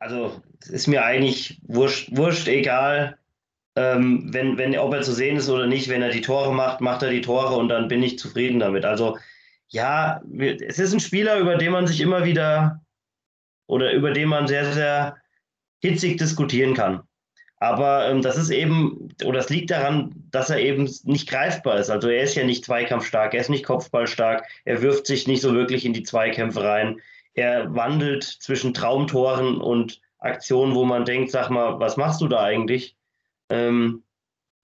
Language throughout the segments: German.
also ist mir eigentlich wurscht, wurscht egal, ähm, wenn, wenn, ob er zu sehen ist oder nicht. Wenn er die Tore macht, macht er die Tore und dann bin ich zufrieden damit. Also ja, es ist ein Spieler, über den man sich immer wieder oder über den man sehr, sehr hitzig diskutieren kann. Aber ähm, das ist eben, oder es liegt daran, dass er eben nicht greifbar ist. Also er ist ja nicht zweikampfstark, er ist nicht kopfballstark, er wirft sich nicht so wirklich in die Zweikämpfe rein. Er wandelt zwischen Traumtoren und Aktionen, wo man denkt, sag mal, was machst du da eigentlich? Ähm,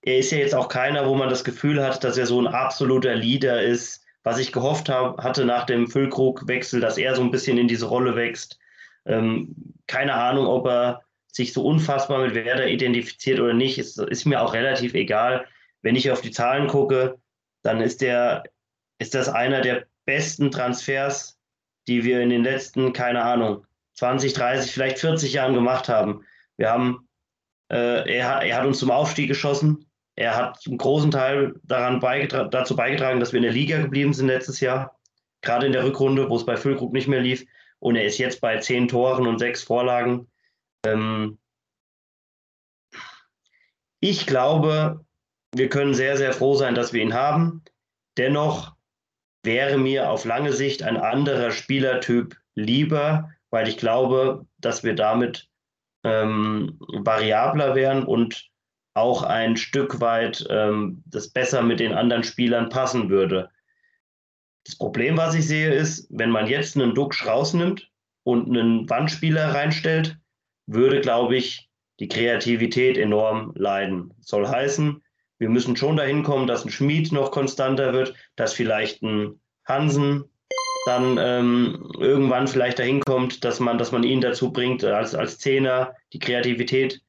er ist ja jetzt auch keiner, wo man das Gefühl hat, dass er so ein absoluter Leader ist, was ich gehofft hab, hatte nach dem Füllkrug-Wechsel, dass er so ein bisschen in diese Rolle wächst. Ähm, keine Ahnung, ob er sich so unfassbar mit Werder identifiziert oder nicht, ist, ist mir auch relativ egal. Wenn ich auf die Zahlen gucke, dann ist, der, ist das einer der besten Transfers, die wir in den letzten, keine Ahnung, 20, 30, vielleicht 40 Jahren gemacht haben. Wir haben, äh, er, er hat uns zum Aufstieg geschossen. Er hat einen großen Teil daran beigetra dazu beigetragen, dass wir in der Liga geblieben sind letztes Jahr. Gerade in der Rückrunde, wo es bei Füllkrug nicht mehr lief. Und er ist jetzt bei zehn Toren und sechs Vorlagen. Ähm, ich glaube, wir können sehr, sehr froh sein, dass wir ihn haben. Dennoch wäre mir auf lange Sicht ein anderer Spielertyp lieber, weil ich glaube, dass wir damit ähm, variabler wären und auch ein Stück weit ähm, das besser mit den anderen Spielern passen würde. Das Problem, was ich sehe, ist, wenn man jetzt einen Duxch rausnimmt und einen Wandspieler reinstellt, würde, glaube ich, die Kreativität enorm leiden. Soll heißen, wir müssen schon dahin kommen, dass ein Schmied noch konstanter wird, dass vielleicht ein Hansen dann ähm, irgendwann vielleicht dahin kommt, dass man, dass man ihn dazu bringt, als, als Zehner die Kreativität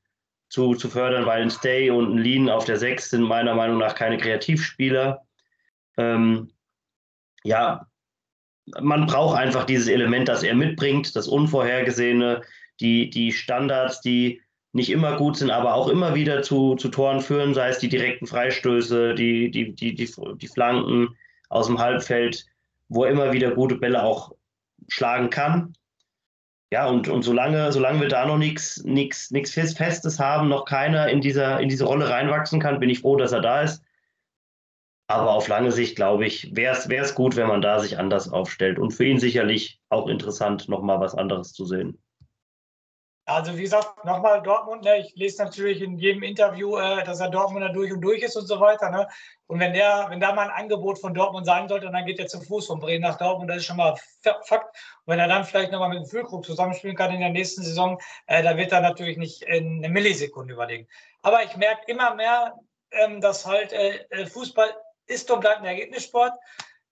zu, zu fördern, weil ein Stay und ein Lean auf der Sechs sind meiner Meinung nach keine Kreativspieler. Ähm, ja, man braucht einfach dieses Element, das er mitbringt, das Unvorhergesehene, die, die Standards, die nicht immer gut sind, aber auch immer wieder zu, zu Toren führen, sei es die direkten Freistöße, die, die, die, die, die Flanken aus dem Halbfeld, wo er immer wieder gute Bälle auch schlagen kann. Ja, und, und solange, solange wir da noch nichts Festes haben, noch keiner in, dieser, in diese Rolle reinwachsen kann, bin ich froh, dass er da ist. Aber auf lange Sicht, glaube ich, wäre es gut, wenn man da sich anders aufstellt. Und für ihn sicherlich auch interessant, nochmal was anderes zu sehen. Also wie gesagt, nochmal Dortmund, ne, ich lese natürlich in jedem Interview, äh, dass er Dortmunder durch und durch ist und so weiter. Ne? Und wenn der, wenn da mal ein Angebot von Dortmund sein sollte, dann geht er zu Fuß von Bremen nach Dortmund, das ist schon mal Fakt. Und wenn er dann vielleicht nochmal mit dem Füllkrug zusammenspielen kann in der nächsten Saison, äh, da wird er natürlich nicht in eine Millisekunde überlegen. Aber ich merke immer mehr, ähm, dass halt äh, äh Fußball ist und bleibt ein Ergebnissport.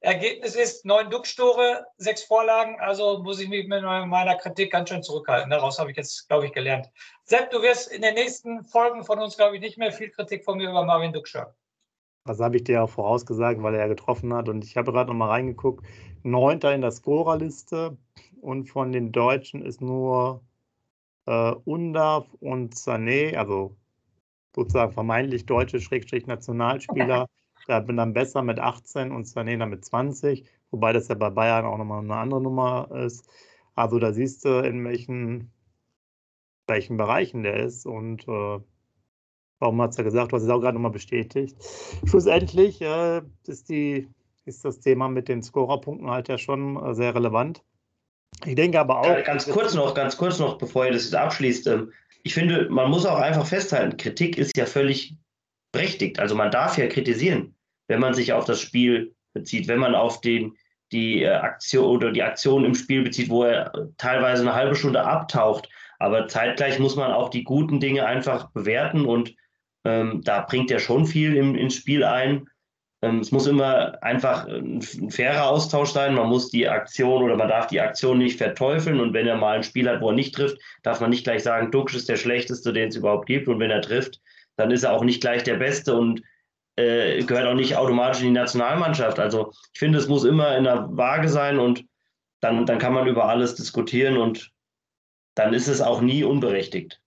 Ergebnis ist neun Duckstore, sechs Vorlagen. Also muss ich mich mit meiner Kritik ganz schön zurückhalten. Daraus habe ich jetzt, glaube ich, gelernt. Sepp, du wirst in den nächsten Folgen von uns, glaube ich, nicht mehr viel Kritik von mir über Marvin Duck hören. Das habe ich dir auch vorausgesagt, weil er getroffen hat. Und ich habe gerade noch mal reingeguckt. Neunter in der Scorerliste. Und von den Deutschen ist nur äh, Undav und Sané, also sozusagen vermeintlich deutsche Schrägstrich Nationalspieler. Da bin dann besser mit 18 und Sané mit 20, wobei das ja bei Bayern auch nochmal eine andere Nummer ist. Also da siehst du, in welchen, welchen Bereichen der ist und äh, warum hat es ja gesagt, hast es auch gerade nochmal bestätigt. Schlussendlich äh, ist, die, ist das Thema mit den Scorerpunkten halt ja schon äh, sehr relevant. Ich denke aber auch. Ganz kurz noch, ganz kurz noch, bevor ihr das jetzt abschließt. Ähm, ich finde, man muss auch einfach festhalten, Kritik ist ja völlig berechtigt. Also man darf ja kritisieren wenn man sich auf das Spiel bezieht, wenn man auf den, die äh, Aktion oder die Aktion im Spiel bezieht, wo er teilweise eine halbe Stunde abtaucht. Aber zeitgleich muss man auch die guten Dinge einfach bewerten und ähm, da bringt er schon viel im, ins Spiel ein. Ähm, es muss immer einfach ein, ein, fairer Austausch sein. Man muss die Aktion oder man darf die Aktion nicht verteufeln und wenn er mal ein Spiel hat, wo er nicht trifft, darf man nicht gleich sagen, Dux ist der schlechteste, den es überhaupt gibt und wenn er trifft, dann ist er auch nicht gleich der Beste und äh, gehört auch nicht automatisch in die Nationalmannschaft. Also ich finde, es muss immer in der Waage sein und dann, dann kann man über alles diskutieren und dann ist es auch nie unberechtigt.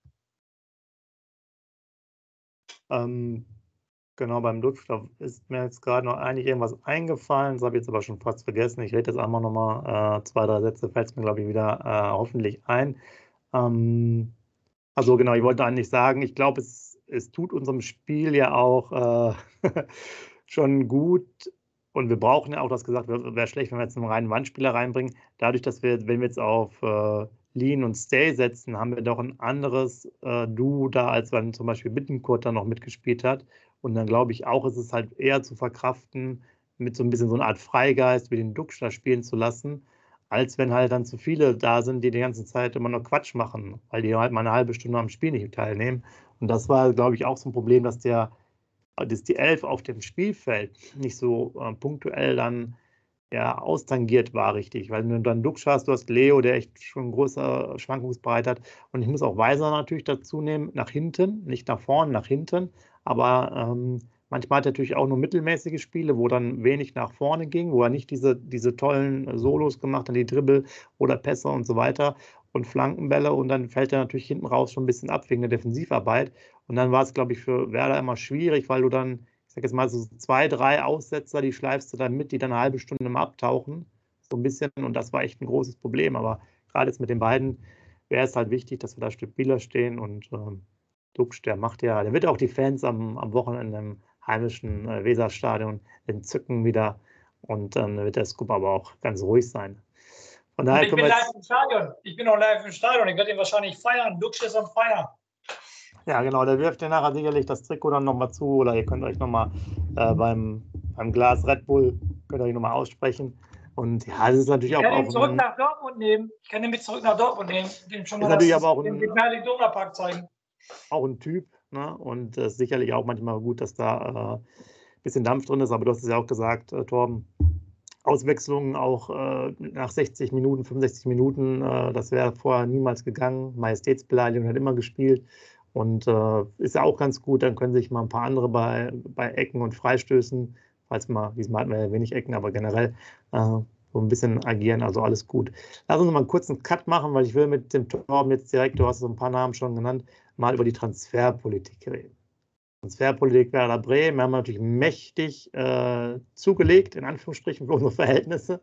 Ähm, genau, beim Duftstoff ist mir jetzt gerade noch eigentlich irgendwas eingefallen, das habe ich jetzt aber schon fast vergessen. Ich rede jetzt einmal nochmal äh, zwei, drei Sätze, fällt es mir, glaube ich, wieder äh, hoffentlich ein. Ähm, also genau, ich wollte eigentlich sagen, ich glaube, es, es tut unserem Spiel ja auch äh, schon gut, und wir brauchen ja auch, das gesagt, wäre schlecht, wenn wir jetzt einen reinen Wandspieler reinbringen. Dadurch, dass wir, wenn wir jetzt auf äh, Lean und Stay setzen, haben wir doch ein anderes äh, Duo da, als wenn zum Beispiel Bittenkurt da noch mitgespielt hat. Und dann glaube ich auch, ist es halt eher zu verkraften, mit so ein bisschen so einer Art Freigeist wie den da spielen zu lassen, als wenn halt dann zu viele da sind, die die ganze Zeit immer nur Quatsch machen, weil die halt mal eine halbe Stunde am Spiel nicht teilnehmen. Und das war, glaube ich, auch so ein Problem, dass der, dass die Elf auf dem Spielfeld nicht so äh, punktuell dann ja, austangiert war, richtig. Weil wenn du dann Dux hast, du hast Leo, der echt schon größer Schwankungsbreite hat. Und ich muss auch Weiser natürlich dazu nehmen, nach hinten, nicht nach vorne, nach hinten. Aber ähm, manchmal hat er natürlich auch nur mittelmäßige Spiele, wo dann wenig nach vorne ging, wo er nicht diese, diese tollen Solos gemacht hat, die Dribbel oder Pässe und so weiter und Flankenbälle. Und dann fällt er natürlich hinten raus schon ein bisschen ab wegen der Defensivarbeit. Und dann war es, glaube ich, für Werder immer schwierig, weil du dann sag jetzt mal so zwei, drei Aussetzer, die schleifst du dann mit, die dann eine halbe Stunde mal abtauchen. So ein bisschen. Und das war echt ein großes Problem. Aber gerade jetzt mit den beiden wäre es halt wichtig, dass wir da stabiler stehen. Und ähm, Dux, der macht ja, der wird auch die Fans am, am Wochenende im heimischen äh, Weserstadion entzücken wieder. Und dann wird der Scoop aber auch ganz ruhig sein. Von daher ich bin live im Stadion. Ich bin auch live im Stadion. Ich werde ihn wahrscheinlich feiern. Dux ist am Feiern. Ja, genau, der wirft dir nachher sicherlich das Trikot dann nochmal zu oder ihr könnt euch nochmal äh, beim, beim Glas Red Bull, könnt ihr euch nochmal aussprechen. Und ja, es ist natürlich ich auch. Ich kann ihn zurück nach Dortmund nehmen. Ich kann ihn mit zurück nach Dortmund nehmen. Dem schon mal ist natürlich das, aber auch den ein, Park zeigen. Auch ein Typ. Ne? Und äh, sicherlich auch manchmal gut, dass da ein äh, bisschen Dampf drin ist. Aber du hast es ja auch gesagt, äh, Torben. Auswechslungen auch äh, nach 60 Minuten, 65 Minuten, äh, das wäre vorher niemals gegangen. Majestätsbeleidigung hat immer gespielt. Und äh, ist ja auch ganz gut, dann können sich mal ein paar andere bei, bei Ecken und Freistößen, falls mal, diesmal hatten wir ja wenig Ecken, aber generell äh, so ein bisschen agieren, also alles gut. Lass uns mal einen kurzen Cut machen, weil ich will mit dem Torben jetzt direkt, du hast so ein paar Namen schon genannt, mal über die Transferpolitik reden. Transferpolitik Werder Bremen haben wir natürlich mächtig äh, zugelegt, in Anführungsstrichen für unsere Verhältnisse.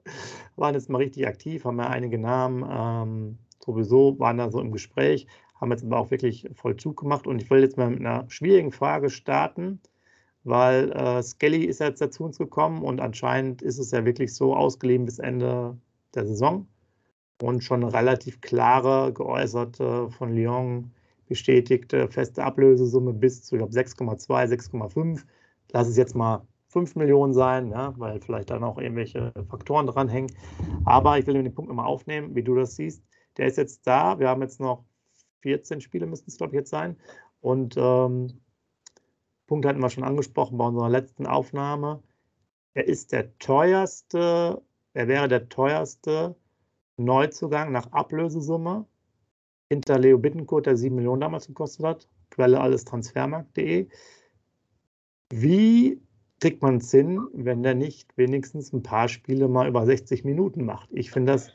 Waren jetzt mal richtig aktiv, haben ja einige Namen ähm, sowieso, waren da so im Gespräch haben jetzt aber auch wirklich Vollzug gemacht. Und ich will jetzt mal mit einer schwierigen Frage starten, weil äh, Skelly ist jetzt dazu uns gekommen und anscheinend ist es ja wirklich so ausgeliehen bis Ende der Saison und schon relativ klare, geäußerte von Lyon bestätigte feste Ablösesumme bis zu, ich glaube, 6,2, 6,5. Lass es jetzt mal 5 Millionen sein, ja, weil vielleicht dann auch irgendwelche Faktoren dranhängen. Aber ich will den Punkt nochmal aufnehmen, wie du das siehst. Der ist jetzt da. Wir haben jetzt noch 14 Spiele müssten es, glaube ich, jetzt sein. Und ähm, Punkt hatten wir schon angesprochen bei unserer letzten Aufnahme. Er ist der teuerste, er wäre der teuerste Neuzugang nach Ablösesumme hinter Leo Bittenkurt, der 7 Millionen damals gekostet hat. Quelle alles transfermarkt.de. Wie kriegt man es hin, wenn der nicht wenigstens ein paar Spiele mal über 60 Minuten macht? Ich finde das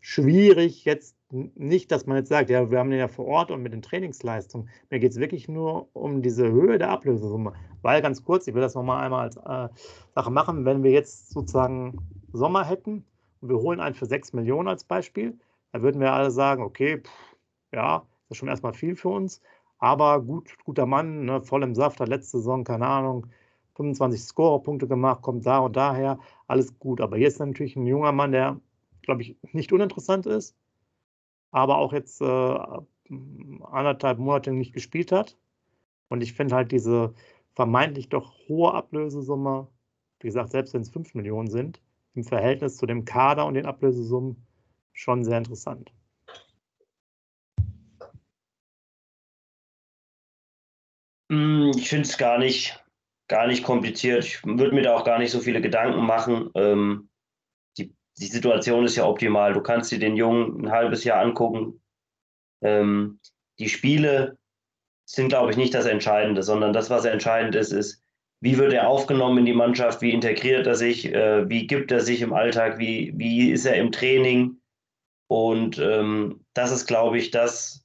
schwierig, jetzt nicht, dass man jetzt sagt, ja, wir haben den ja vor Ort und mit den Trainingsleistungen. Mir geht es wirklich nur um diese Höhe der Ablösesumme. Weil ganz kurz, ich will das nochmal einmal als äh, Sache machen, wenn wir jetzt sozusagen Sommer hätten und wir holen einen für 6 Millionen als Beispiel, dann würden wir alle sagen, okay, pff, ja, das ist schon erstmal viel für uns, aber gut, guter Mann, ne, voll im Saft, hat letzte Saison, keine Ahnung, 25 Scorerpunkte gemacht, kommt da und daher, alles gut. Aber ist natürlich ein junger Mann, der glaube ich, nicht uninteressant ist, aber auch jetzt äh, anderthalb Monate nicht gespielt hat. Und ich finde halt diese vermeintlich doch hohe Ablösesumme, wie gesagt, selbst wenn es 5 Millionen sind, im Verhältnis zu dem Kader und den Ablösesummen schon sehr interessant. Ich finde es gar nicht, gar nicht kompliziert. Ich würde mir da auch gar nicht so viele Gedanken machen. Ähm, die Situation ist ja optimal. Du kannst dir den Jungen ein halbes Jahr angucken. Ähm, die Spiele sind, glaube ich, nicht das Entscheidende, sondern das, was entscheidend ist, ist, wie wird er aufgenommen in die Mannschaft, wie integriert er sich, äh, wie gibt er sich im Alltag, wie, wie ist er im Training. Und ähm, das ist, glaube ich, das,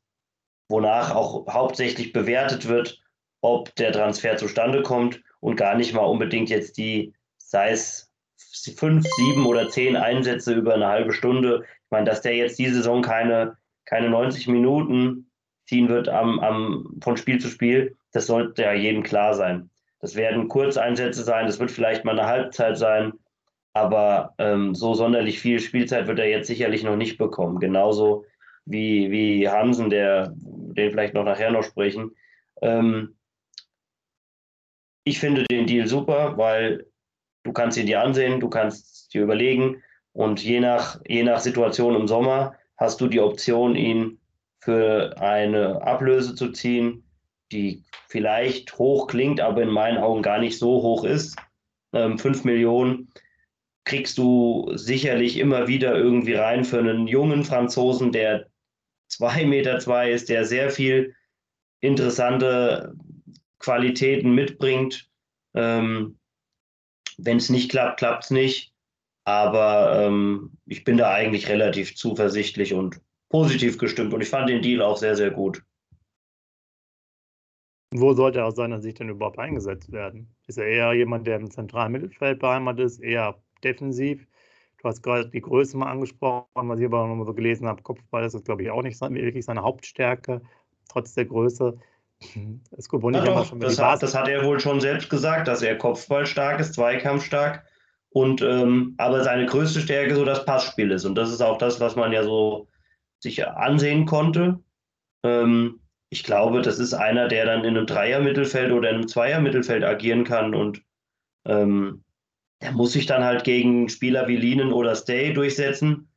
wonach auch hauptsächlich bewertet wird, ob der Transfer zustande kommt und gar nicht mal unbedingt jetzt die, sei es fünf, sieben oder zehn Einsätze über eine halbe Stunde. Ich meine, dass der jetzt diese Saison keine, keine 90 Minuten ziehen wird am, am, von Spiel zu Spiel. Das sollte ja jedem klar sein. Das werden Kurzeinsätze sein, das wird vielleicht mal eine Halbzeit sein, aber ähm, so sonderlich viel Spielzeit wird er jetzt sicherlich noch nicht bekommen. Genauso wie, wie Hansen, der, den vielleicht noch nachher noch sprechen. Ähm, ich finde den Deal super, weil du kannst ihn dir ansehen, du kannst dir überlegen und je nach, je nach Situation im Sommer hast du die Option, ihn für eine Ablöse zu ziehen, die vielleicht hoch klingt, aber in meinen Augen gar nicht so hoch ist. Ähm, 5 Millionen kriegst du sicherlich immer wieder irgendwie rein für einen jungen Franzosen, der 2 Meter zwei ist, der sehr viel interessante Qualitäten mitbringt. Ähm, Wenn es nicht klappt, klappt es nicht. Aber ähm, ich bin da eigentlich relativ zuversichtlich und positiv gestimmt und ich fand den Deal auch sehr, sehr gut. Wo sollte er aus seiner Sicht denn überhaupt eingesetzt werden? Ist er eher jemand, der im zentralen Mittelfeld beheimatet ist, eher defensiv? Du hast gerade die Größe mal angesprochen, was ich aber noch mal so gelesen habe. Kopfball ist glaube ich, auch nicht wirklich seine Hauptstärke, trotz der Größe. Es gut, ja, doch, das, hat, das hat er wohl schon selbst gesagt, dass er Kopfball stark ist, Zweikampfstark und ähm, aber seine größte Stärke so das Passspiel ist. Und das ist auch das, was man ja so sich ansehen konnte. Ähm, ich glaube, das ist einer, der dann in einem Dreier-Mittelfeld oder in einem Zweier-Mittelfeld agieren kann und ähm, der muss sich dann halt gegen Spieler wie Linen oder Stay durchsetzen.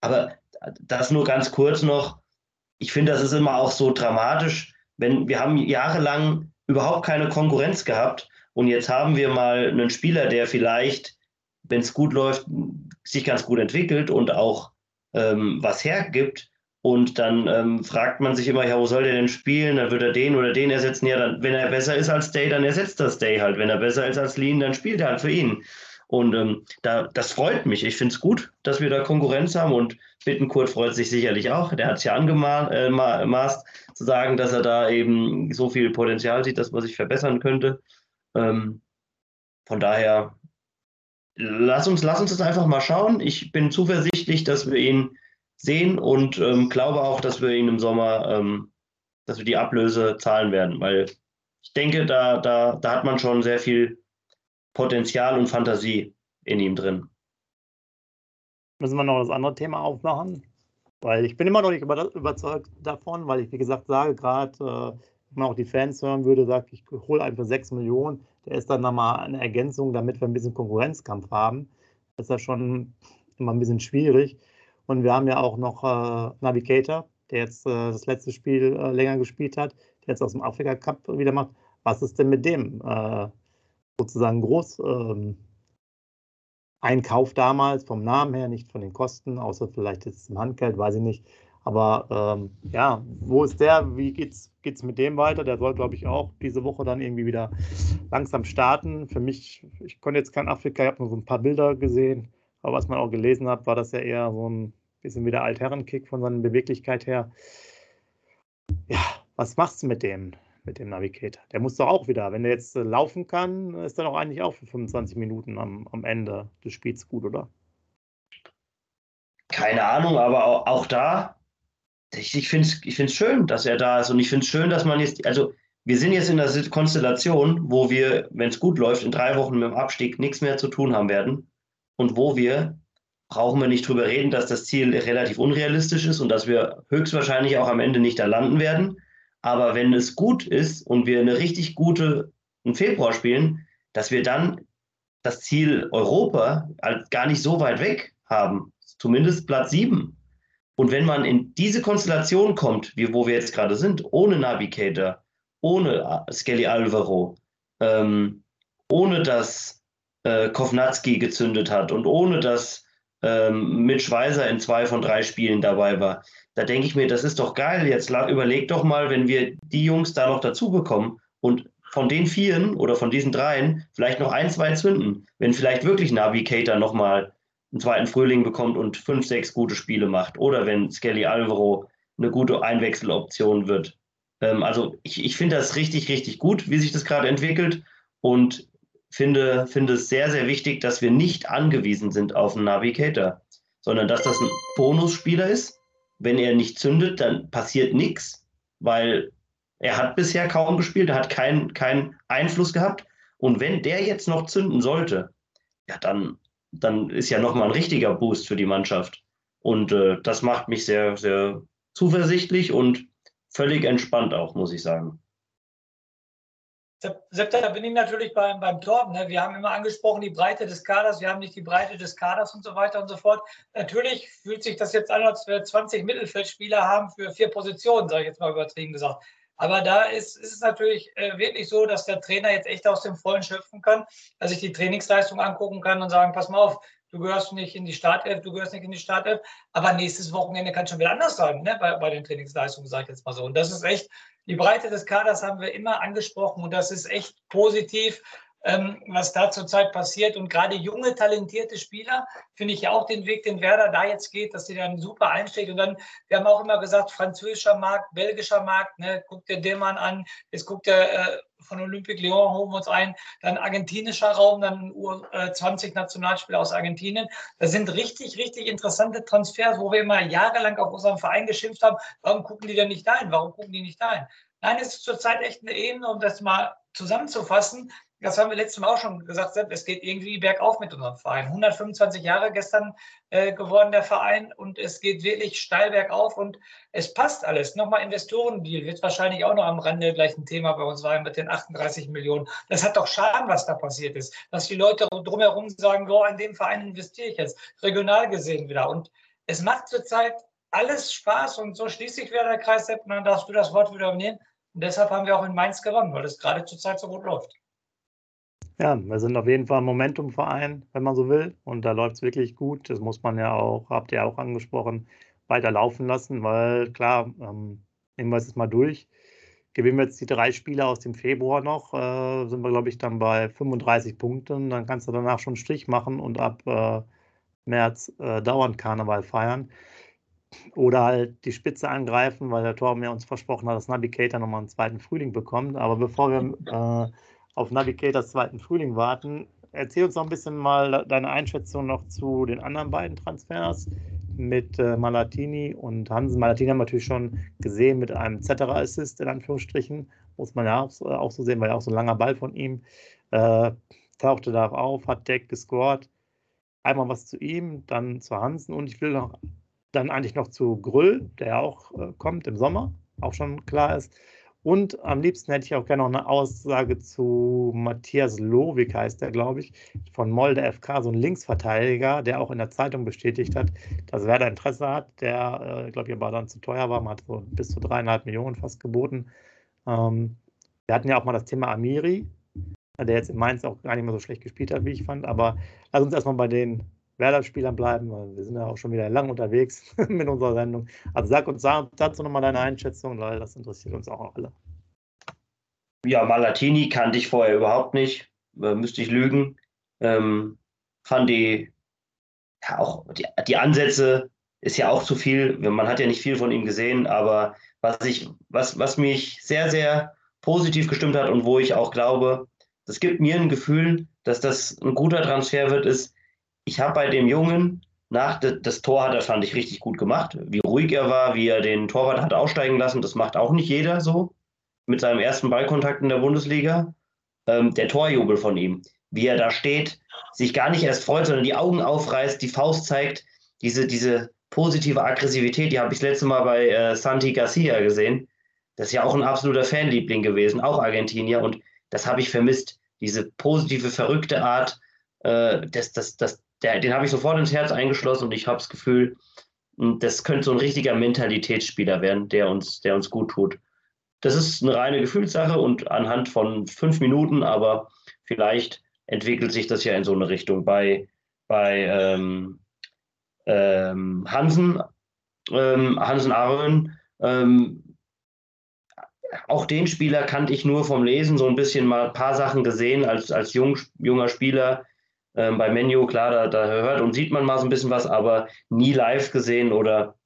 Aber das nur ganz kurz noch. Ich finde, das ist immer auch so dramatisch, wenn wir haben jahrelang überhaupt keine Konkurrenz gehabt und jetzt haben wir mal einen Spieler, der vielleicht, wenn es gut läuft, sich ganz gut entwickelt und auch ähm, was hergibt. Und dann ähm, fragt man sich immer, ja, wo soll der denn spielen? Dann wird er den oder den ersetzen. Ja, dann, wenn er besser ist als Day, dann ersetzt das Day halt. Wenn er besser ist als Lean, dann spielt er halt für ihn. Und ähm, da, das freut mich. Ich finde es gut, dass wir da Konkurrenz haben und Bittenkurt freut sich sicherlich auch. Der hat es ja angemaßt, äh, zu sagen, dass er da eben so viel Potenzial sieht, dass man sich verbessern könnte. Ähm, von daher, lass uns, lass uns das einfach mal schauen. Ich bin zuversichtlich, dass wir ihn sehen und ähm, glaube auch, dass wir ihn im Sommer, ähm, dass wir die Ablöse zahlen werden, weil ich denke, da, da, da hat man schon sehr viel Potenzial und Fantasie in ihm drin. Müssen wir noch das andere Thema aufmachen? Weil ich bin immer noch nicht überzeugt davon, weil ich, wie gesagt, sage, gerade, äh, wenn man auch die Fans hören würde, sagt, ich hole einfach 6 Millionen. Der ist dann nochmal eine Ergänzung, damit wir ein bisschen Konkurrenzkampf haben. Das ist ja schon immer ein bisschen schwierig. Und wir haben ja auch noch äh, Navigator, der jetzt äh, das letzte Spiel äh, länger gespielt hat, der jetzt aus dem Afrika Cup wieder macht. Was ist denn mit dem äh, sozusagen groß? Ähm, Einkauf damals, vom Namen her, nicht von den Kosten, außer vielleicht jetzt im Handgeld, weiß ich nicht. Aber ähm, ja, wo ist der? Wie geht's, geht's mit dem weiter? Der soll, glaube ich, auch diese Woche dann irgendwie wieder langsam starten. Für mich, ich konnte jetzt kein Afrika, ich habe nur so ein paar Bilder gesehen, aber was man auch gelesen hat, war das ja eher so ein bisschen wie der Altherrenkick von seiner Beweglichkeit her. Ja, was machst du mit dem, mit dem Navigator? Der muss doch auch wieder, wenn der jetzt äh, laufen kann, ist er doch eigentlich auch für 25 Minuten am, am Ende des Spiels gut, oder? Keine Ahnung, aber auch, auch da, ich, ich finde es ich schön, dass er da ist und ich finde es schön, dass man jetzt, also wir sind jetzt in der Konstellation, wo wir, wenn es gut läuft, in drei Wochen mit dem Abstieg nichts mehr zu tun haben werden und wo wir brauchen wir nicht drüber reden, dass das Ziel relativ unrealistisch ist und dass wir höchstwahrscheinlich auch am Ende nicht da landen werden. Aber wenn es gut ist und wir eine richtig gute im Februar spielen, dass wir dann das Ziel Europa gar nicht so weit weg haben, zumindest Platz 7. Und wenn man in diese Konstellation kommt, wie wo wir jetzt gerade sind, ohne Navigator, ohne Skelly Alvaro, ähm, ohne dass äh, Kovnatski gezündet hat und ohne dass ähm, mit Schweizer in zwei von drei Spielen dabei war. Da denke ich mir, das ist doch geil. Jetzt überleg doch mal, wenn wir die Jungs da noch dazu bekommen und von den Vieren oder von diesen dreien vielleicht noch ein, zwei zünden. Wenn vielleicht wirklich Navigator nochmal einen zweiten Frühling bekommt und fünf, sechs gute Spiele macht. Oder wenn Skelly Alvaro eine gute Einwechseloption wird. Ähm, also ich, ich finde das richtig, richtig gut, wie sich das gerade entwickelt. Und finde, finde es sehr, sehr wichtig, dass wir nicht angewiesen sind auf einen Navigator, sondern dass das ein Bonusspieler ist, wenn er nicht zündet, dann passiert nichts, weil er hat bisher kaum gespielt, er hat keinen kein Einfluss gehabt. Und wenn der jetzt noch zünden sollte, ja, dann, dann ist ja nochmal ein richtiger Boost für die Mannschaft. Und äh, das macht mich sehr, sehr zuversichtlich und völlig entspannt auch, muss ich sagen. Sepp, da bin ich natürlich beim, beim Torben. Ne? Wir haben immer angesprochen, die Breite des Kaders. Wir haben nicht die Breite des Kaders und so weiter und so fort. Natürlich fühlt sich das jetzt an, als wir 20 Mittelfeldspieler haben für vier Positionen, sage ich jetzt mal übertrieben gesagt. Aber da ist, ist es natürlich äh, wirklich so, dass der Trainer jetzt echt aus dem Vollen schöpfen kann, dass ich die Trainingsleistung angucken kann und sagen, pass mal auf, du gehörst nicht in die Startelf, du gehörst nicht in die Startelf, aber nächstes Wochenende kann schon wieder anders sein, ne, bei, bei den Trainingsleistungen, sage ich jetzt mal so. Und das ist echt, die Breite des Kaders haben wir immer angesprochen und das ist echt positiv ähm, was da zurzeit passiert. Und gerade junge, talentierte Spieler finde ich ja auch den Weg, den Werder da jetzt geht, dass sie dann super einsteigt. Und dann, wir haben auch immer gesagt, französischer Markt, belgischer Markt, ne, guckt der Dillmann an, jetzt guckt der äh, von Olympique Lyon, holen wir uns ein, dann argentinischer Raum, dann U20 Nationalspieler aus Argentinien. Das sind richtig, richtig interessante Transfers, wo wir immer jahrelang auf unserem Verein geschimpft haben, warum gucken die denn nicht dahin? Warum gucken die nicht dahin? Nein, es ist zurzeit echt eine Ebene, um das mal zusammenzufassen das haben wir letztes Mal auch schon gesagt, es geht irgendwie bergauf mit unserem Verein. 125 Jahre gestern äh, geworden, der Verein, und es geht wirklich steil bergauf und es passt alles. Nochmal Investorendeal wird wahrscheinlich auch noch am Rande gleich ein Thema bei uns sein mit den 38 Millionen. Das hat doch Schaden, was da passiert ist. Dass die Leute drumherum sagen, oh, in dem Verein investiere ich jetzt, regional gesehen wieder. Und es macht zurzeit alles Spaß und so schließt sich wieder der Kreis, Sepp, und dann darfst du das Wort wieder übernehmen. Und deshalb haben wir auch in Mainz gewonnen, weil es gerade zurzeit so gut läuft. Ja, wir sind auf jeden Fall ein Momentumverein, wenn man so will. Und da läuft es wirklich gut. Das muss man ja auch, habt ihr auch angesprochen, weiter laufen lassen, weil klar, ähm, nehmen wir es jetzt mal durch. Gewinnen wir jetzt die drei Spiele aus dem Februar noch, äh, sind wir, glaube ich, dann bei 35 Punkten. Dann kannst du danach schon einen Strich machen und ab äh, März äh, dauernd Karneval feiern. Oder halt die Spitze angreifen, weil der Torben ja uns versprochen hat, dass Navigator nochmal einen zweiten Frühling bekommt. Aber bevor wir äh, auf Navigators zweiten Frühling warten. Erzähl uns noch ein bisschen mal deine Einschätzung noch zu den anderen beiden Transfers mit äh, Malatini und Hansen. Malatini haben wir natürlich schon gesehen mit einem Zetterer-Assist in Anführungsstrichen. Muss man ja auch, so sehen, weil ja auch so ein langer Ball von ihm äh, tauchte da auf, hat Deck gescored. Einmal was zu ihm, dann zu Hansen und ich will noch dann eigentlich noch zu Grüll, der auch äh, kommt im Sommer, auch schon klar ist. Und am liebsten hätte ich auch gerne noch eine Aussage zu Matthias Lowik, heißt der, glaube ich, von Molde FK, so ein Linksverteidiger, der auch in der Zeitung bestätigt hat, dass Werder Interesse hat, der, äh, glaube ich, aber dann zu teuer war. Man hat so bis zu dreieinhalb Millionen fast geboten. Ähm, wir hatten ja auch mal das Thema Amiri, der jetzt in Mainz auch gar nicht mehr so schlecht gespielt hat, wie ich fand. Aber lass uns erstmal bei den Werder-Spielern bleiben, weil wir sind ja auch schon wieder lang unterwegs mit unserer Sendung. Also sag uns dazu nochmal deine Einschätzung, weil das interessiert uns auch alle. Ja, Malatini kannte ich vorher überhaupt nicht, äh, müsste ich lügen. Ähm, fand die, ja, auch die, die Ansätze ist ja auch zu viel. Man hat ja nicht viel von ihm gesehen, aber was ich, was, was mich sehr, sehr positiv gestimmt hat und wo ich auch glaube, das gibt mir ein Gefühl, dass das ein guter Transfer wird, ist, ich habe bei dem Jungen nach das Tor hat er, fand ich, richtig gut gemacht. Wie ruhig er war, wie er den Torwart hat aussteigen lassen, das macht auch nicht jeder so. Mit seinem ersten Ballkontakt in der Bundesliga. Ähm, der Torjubel von ihm, wie er da steht, sich gar nicht erst freut, sondern die Augen aufreißt, die Faust zeigt, diese, diese positive Aggressivität, die habe ich das letzte Mal bei äh, Santi Garcia gesehen. Das ist ja auch ein absoluter Fanliebling gewesen, auch Argentinier. Und das habe ich vermisst. Diese positive, verrückte Art, äh, das, das, das, der, den habe ich sofort ins Herz eingeschlossen und ich habe das Gefühl, hm, das könnte so ein richtiger Mentalitätsspieler werden, der uns, der uns gut tut. Das ist eine reine Gefühlssache und anhand von fünf Minuten, aber vielleicht entwickelt sich das ja in so eine Richtung. Bei, bei ähm, ähm, Hansen, ähm, Hansen Aron, ähm, auch den Spieler kannte ich nur vom Lesen, so ein bisschen mal ein paar Sachen gesehen als, als jung, junger Spieler ähm, bei Menu, klar, da, da hört und sieht man mal so ein bisschen was, aber nie live gesehen oder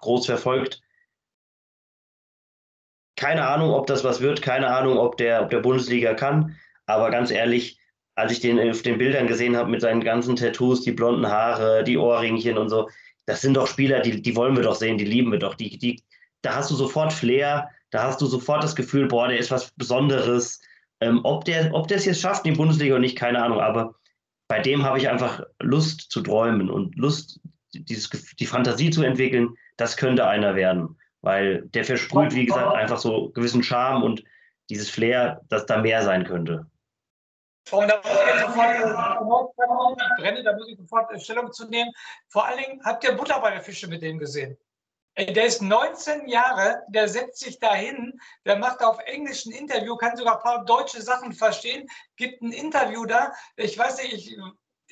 groß verfolgt. Keine Ahnung, ob das was wird, keine Ahnung, ob der, ob der Bundesliga kann, aber ganz ehrlich, als ich den auf den Bildern gesehen habe mit seinen ganzen Tattoos, die blonden Haare, die Ohrringchen und so, das sind doch Spieler, die, die wollen wir doch sehen, die lieben wir doch. Die, die, da hast du sofort Flair, da hast du sofort das Gefühl, boah, der ist was Besonderes. Ähm, ob der ob es jetzt schafft in die Bundesliga oder nicht, keine Ahnung, aber bei dem habe ich einfach Lust zu träumen und Lust, dieses, die Fantasie zu entwickeln, das könnte einer werden. Weil der versprüht, wie gesagt, einfach so gewissen Charme und dieses Flair, dass da mehr sein könnte. Und da muss ich jetzt sofort, ich brenne, da muss ich sofort Stellung zu nehmen. Vor allen Dingen habt ihr Butter bei der Fische mit dem gesehen. Der ist 19 Jahre, der setzt sich dahin, der macht auf Englisch ein Interview, kann sogar ein paar deutsche Sachen verstehen, gibt ein Interview da. Ich weiß nicht, ich,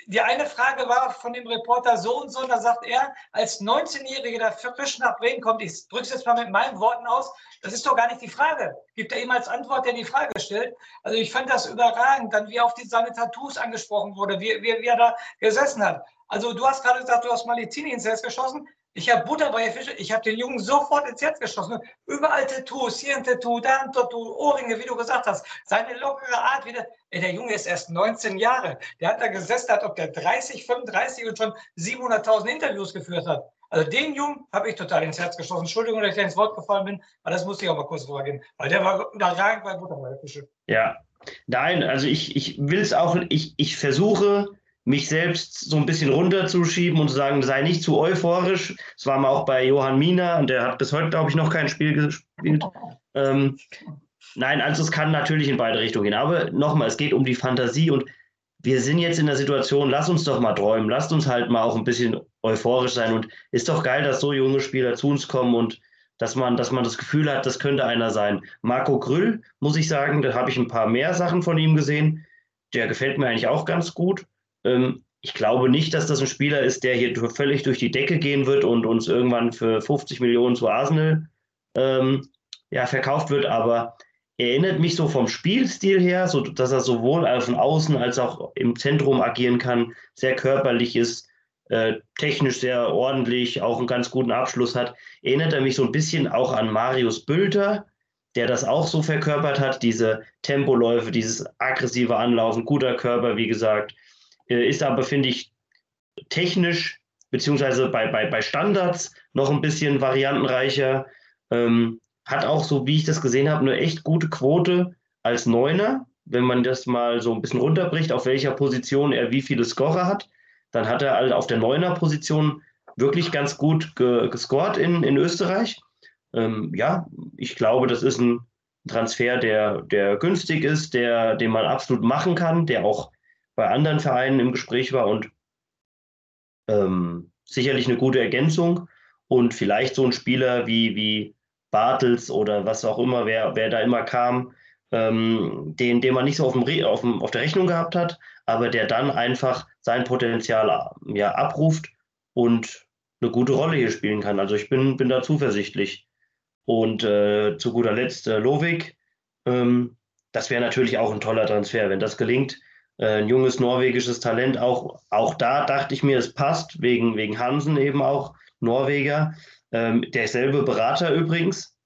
die eine Frage war von dem Reporter so und so, und da sagt er, als 19-Jähriger, der frisch nach Bremen kommt, ich drücke es jetzt mal mit meinen Worten aus, das ist doch gar nicht die Frage. Gibt er ihm als Antwort, der die Frage stellt? Also ich fand das überragend, dann wie auf die, seine Tattoos angesprochen wurde, wie, wie, wie er da gesessen hat. Also du hast gerade gesagt, du hast Malizini ins Herz geschossen. Ich habe Butter bei Fische. Ich habe den Jungen sofort ins Herz geschossen. Überall Tattoos, hier ein Tattoo, da ein Tattoo, Ohrringe, wie du gesagt hast. Seine lockere Art wieder. Ey, der Junge ist erst 19 Jahre. Der hat da gesessen, hat ob der 30, 35 und schon 700.000 Interviews geführt hat. Also den Jungen habe ich total ins Herz geschossen. Entschuldigung, dass ich ins Wort gefallen bin, aber das musste ich auch mal kurz vorgehen, weil der war überragend bei Butter bei Fische. Ja, nein, also ich, ich will es auch, ich, ich versuche mich selbst so ein bisschen runterzuschieben und zu sagen, sei nicht zu euphorisch. Das war mal auch bei Johann Mina und der hat bis heute, glaube ich, noch kein Spiel gespielt. Ähm, nein, also es kann natürlich in beide Richtungen gehen. Aber nochmal, es geht um die Fantasie und wir sind jetzt in der Situation, lass uns doch mal träumen, lasst uns halt mal auch ein bisschen euphorisch sein und ist doch geil, dass so junge Spieler zu uns kommen und dass man, dass man das Gefühl hat, das könnte einer sein. Marco Grüll, muss ich sagen, da habe ich ein paar mehr Sachen von ihm gesehen. Der gefällt mir eigentlich auch ganz gut. Ähm, ich glaube nicht, dass das ein Spieler ist, der hier völlig durch die Decke gehen wird und uns irgendwann für 50 Millionen zu Arsenal ähm, ja, verkauft wird, aber er erinnert mich so vom Spielstil her, so dass er sowohl von außen als auch im Zentrum agieren kann, sehr körperlich ist, äh, technisch sehr ordentlich, auch einen ganz guten Abschluss hat. Erinnert er mich so ein bisschen auch an Marius Bülter, der das auch so verkörpert hat, diese Tempoläufe, dieses aggressive Anlaufen, guter Körper, wie gesagt, ist aber, finde ich, technisch beziehungsweise bei, bei, bei Standards noch ein bisschen variantenreicher. Ähm, hat auch, so wie ich das gesehen habe, eine echt gute Quote als Neuner. Wenn man das mal so ein bisschen runterbricht, auf welcher Position er wie viele Scorer hat, dann hat er halt auf der Neuner-Position wirklich ganz gut ge gescored in, in Österreich. Ähm, ja, ich glaube, das ist ein Transfer, der, der günstig ist, der, den man absolut machen kann, der auch bei anderen Vereinen im Gespräch war und ähm, sicherlich eine gute Ergänzung. Und vielleicht so ein Spieler wie, wie Bartels oder was auch immer, wer, wer da immer kam, ähm, den, den man nicht so auf, dem, auf, dem, auf der Rechnung gehabt hat, aber der dann einfach sein Potenzial ja, abruft und eine gute Rolle hier spielen kann. Also ich bin, bin da zuversichtlich. Und äh, zu guter Letzt äh, Lovik, ähm, das wäre natürlich auch ein toller Transfer, wenn das gelingt äh, ein junges norwegisches Talent. Auch, auch da dachte ich mir, es passt, wegen, wegen Hansen eben auch, Norweger. Ähm, derselbe Berater übrigens.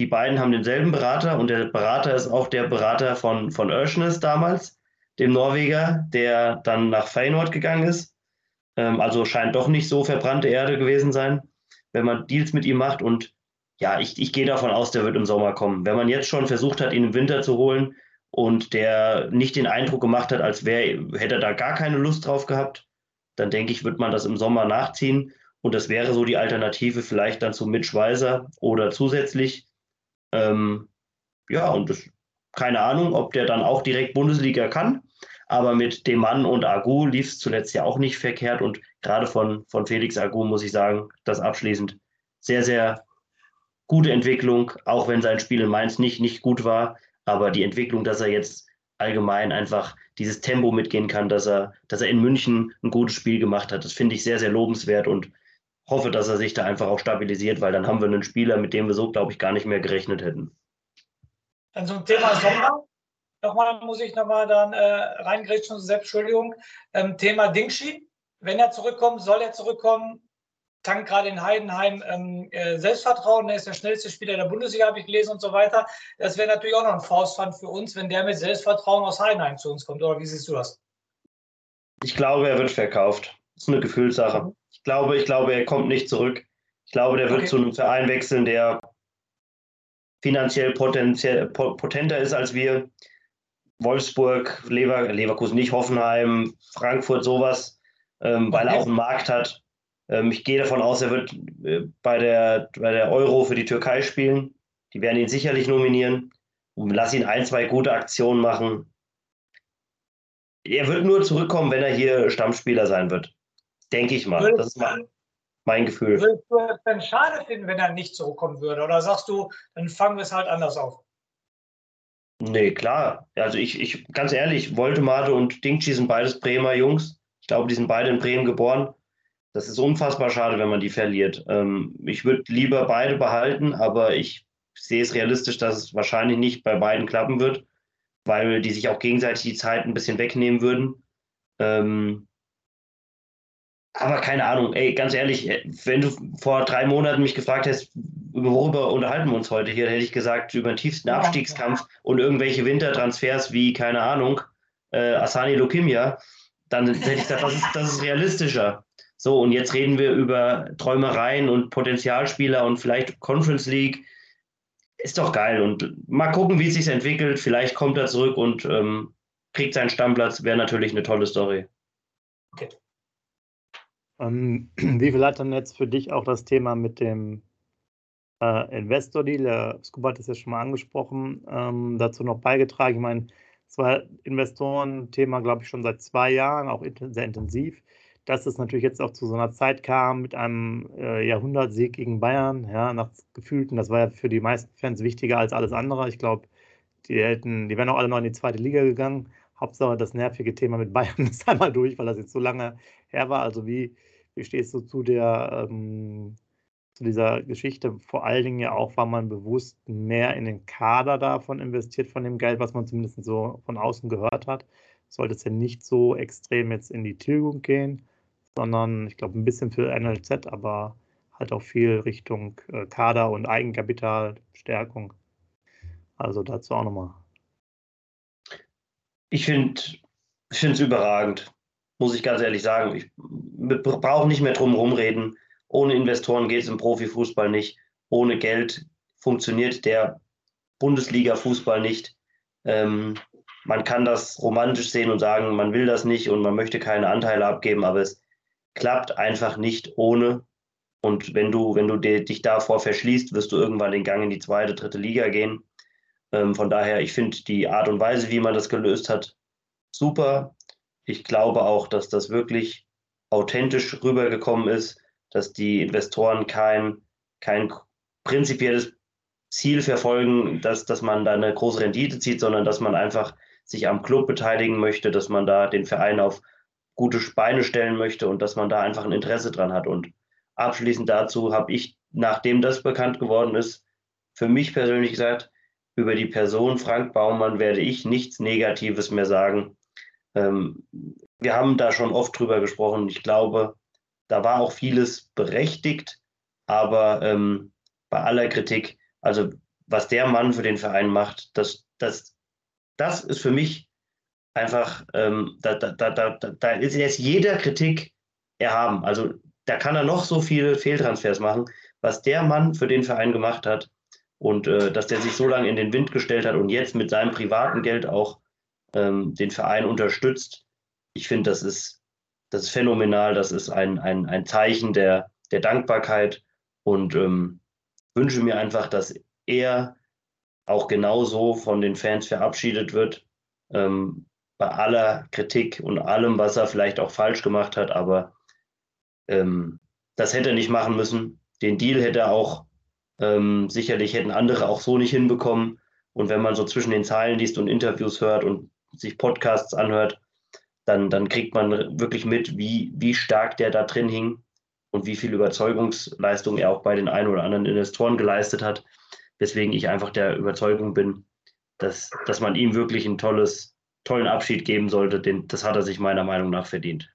Die beiden haben denselben Berater und der Berater ist auch der Berater von, von Öschnes damals, dem Norweger, der dann nach Feyenoord gegangen ist. Ähm, also scheint doch nicht so verbrannte Erde gewesen sein, wenn man Deals mit ihm macht. Und ja, ich, ich gehe davon aus, der wird im Sommer kommen. Wenn man jetzt schon versucht hat, ihn im Winter zu holen, und der nicht den Eindruck gemacht hat, als wäre, hätte er da gar keine Lust drauf gehabt, dann denke ich, wird man das im Sommer nachziehen. Und das wäre so die Alternative vielleicht dann zu Mitch Weiser oder zusätzlich. Ähm, ja, und das, keine Ahnung, ob der dann auch direkt Bundesliga kann. Aber mit dem Mann und Agu lief es zuletzt ja auch nicht verkehrt. Und gerade von, von Felix Agu muss ich sagen, das abschließend sehr, sehr gute Entwicklung, auch wenn sein Spiel in Mainz nicht, nicht gut war. Aber die Entwicklung, dass er jetzt allgemein einfach dieses Tempo mitgehen kann, dass er, dass er in München ein gutes Spiel gemacht hat, das finde ich sehr, sehr lobenswert und hoffe, dass er sich da einfach auch stabilisiert, weil dann haben wir einen Spieler, mit dem wir so, glaube ich, gar nicht mehr gerechnet hätten. Dann zum Thema Sommer. Nochmal muss ich nochmal dann äh, reingrätschen, selbst Entschuldigung. Ähm, Thema Dingschi. Wenn er zurückkommt, soll er zurückkommen? Tankt gerade in Heidenheim ähm, äh, Selbstvertrauen. Er ist der schnellste Spieler der Bundesliga, habe ich gelesen und so weiter. Das wäre natürlich auch noch ein Faustpfand für uns, wenn der mit Selbstvertrauen aus Heidenheim zu uns kommt. Oder wie siehst du das? Ich glaube, er wird verkauft. Das ist eine Gefühlssache. Ich glaube, ich glaube, er kommt nicht zurück. Ich glaube, der wird okay. zu einem Verein wechseln, der finanziell potenziell, potenter ist als wir. Wolfsburg, Lever, Leverkusen nicht, Hoffenheim, Frankfurt, sowas, ähm, weil er auch einen Markt hat. Ähm, ich gehe davon aus, er wird äh, bei, der, bei der Euro für die Türkei spielen. Die werden ihn sicherlich nominieren. Und lass ihn ein, zwei gute Aktionen machen. Er wird nur zurückkommen, wenn er hier Stammspieler sein wird. Denke ich mal. Das ist mein, mein Gefühl. Würdest du es denn schade finden, wenn er nicht zurückkommen würde? Oder sagst du, dann fangen wir es halt anders auf? Nee, klar. Also ich, ich ganz ehrlich, Woltemade und Dingchi sind beides Bremer Jungs. Ich glaube, die sind beide in Bremen geboren. Das ist unfassbar schade, wenn man die verliert. Ähm, ich würde lieber beide behalten, aber ich sehe es realistisch, dass es wahrscheinlich nicht bei beiden klappen wird, weil die sich auch gegenseitig die Zeit ein bisschen wegnehmen würden. Ähm, aber keine Ahnung, ey, ganz ehrlich, äh, wenn du vor drei Monaten mich gefragt hättest, worüber unterhalten wir uns heute hier, hätte ich gesagt, über den tiefsten Abstiegskampf und irgendwelche Wintertransfers wie, keine Ahnung, äh, Asani Lokimia, dann hätte ich gesagt, das ist, das ist realistischer. So, und jetzt reden wir über Träumereien und Potenzialspieler und vielleicht Conference League. Ist doch geil. Und mal gucken, wie es sich entwickelt. Vielleicht kommt er zurück und ähm, kriegt seinen Stammplatz. Wäre natürlich eine tolle Story. Okay. Ähm, wie viel hat dann jetzt für dich auch das Thema mit dem äh, Investor-Deal, der Scuba hat es ja schon mal angesprochen, ähm, dazu noch beigetragen? Ich meine, es war Investoren-Thema, glaube ich, schon seit zwei Jahren, auch sehr intensiv. Dass es natürlich jetzt auch zu so einer Zeit kam mit einem äh, Jahrhundertsieg gegen Bayern, ja, nach gefühlten, das war ja für die meisten Fans wichtiger als alles andere. Ich glaube, die hätten, die wären auch alle noch in die zweite Liga gegangen. Hauptsache das nervige Thema mit Bayern ist einmal durch, weil das jetzt so lange her war. Also wie, wie stehst du zu der ähm, zu dieser Geschichte? Vor allen Dingen ja auch, weil man bewusst mehr in den Kader davon investiert, von dem Geld, was man zumindest so von außen gehört hat. Sollte es ja nicht so extrem jetzt in die Tilgung gehen, sondern ich glaube ein bisschen für NLZ, aber halt auch viel Richtung äh, Kader und Eigenkapitalstärkung. Also dazu auch nochmal. Ich finde es überragend muss ich ganz ehrlich sagen. Ich brauche nicht mehr drum herum reden. Ohne Investoren geht es im Profifußball nicht. Ohne Geld funktioniert der Bundesliga-Fußball nicht. Ähm, man kann das romantisch sehen und sagen, man will das nicht und man möchte keine Anteile abgeben, aber es klappt einfach nicht ohne. Und wenn du, wenn du dich davor verschließt, wirst du irgendwann den Gang in die zweite, dritte Liga gehen. Ähm, von daher, ich finde die Art und Weise, wie man das gelöst hat, super. Ich glaube auch, dass das wirklich authentisch rübergekommen ist, dass die Investoren kein, kein prinzipielles Ziel verfolgen, dass, dass man da eine große Rendite zieht, sondern dass man einfach sich am Club beteiligen möchte, dass man da den Verein auf gute Beine stellen möchte und dass man da einfach ein Interesse dran hat. Und abschließend dazu habe ich, nachdem das bekannt geworden ist, für mich persönlich gesagt, über die Person Frank Baumann werde ich nichts Negatives mehr sagen. Ähm, wir haben da schon oft drüber gesprochen. Ich glaube, da war auch vieles berechtigt, aber ähm, bei aller Kritik, also was der Mann für den Verein macht, das, das, das ist für mich einfach, ähm, da, da, da, da, ist jetzt jeder Kritik erhaben. Also da kann er noch so viele Fehltransfers machen. Was der Mann für den Verein gemacht hat und äh, dass der sich so lange in den Wind gestellt hat und jetzt mit seinem privaten Geld auch ähm, den Verein unterstützt. Ich finde, das ist, das ist phänomenal. Das ist ein, ein, ein Zeichen der, der Dankbarkeit und ähm, wünsche mir einfach, dass er auch genauso von den Fans verabschiedet wird. Ähm, bei aller Kritik und allem, was er vielleicht auch falsch gemacht hat, aber ähm, das hätte er nicht machen müssen. Den Deal hätte er auch ähm, sicherlich hätten andere auch so nicht hinbekommen. Und wenn man so zwischen den Zeilen liest und Interviews hört und sich Podcasts anhört, dann, dann kriegt man wirklich mit, wie, wie stark der da drin hing und wie viel Überzeugungsleistung er auch bei den ein oder anderen Investoren geleistet hat. Weswegen ich einfach der Überzeugung bin, dass, dass man ihm wirklich einen tolles, tollen Abschied geben sollte. Den, das hat er sich meiner Meinung nach verdient.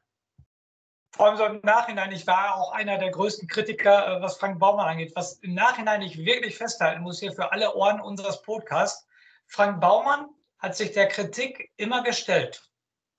Vor allem so im Nachhinein, ich war auch einer der größten Kritiker, äh, was Frank Baumann angeht. Was im Nachhinein ich wirklich festhalten muss hier für alle Ohren unseres Podcasts. Frank Baumann hat sich der Kritik immer gestellt.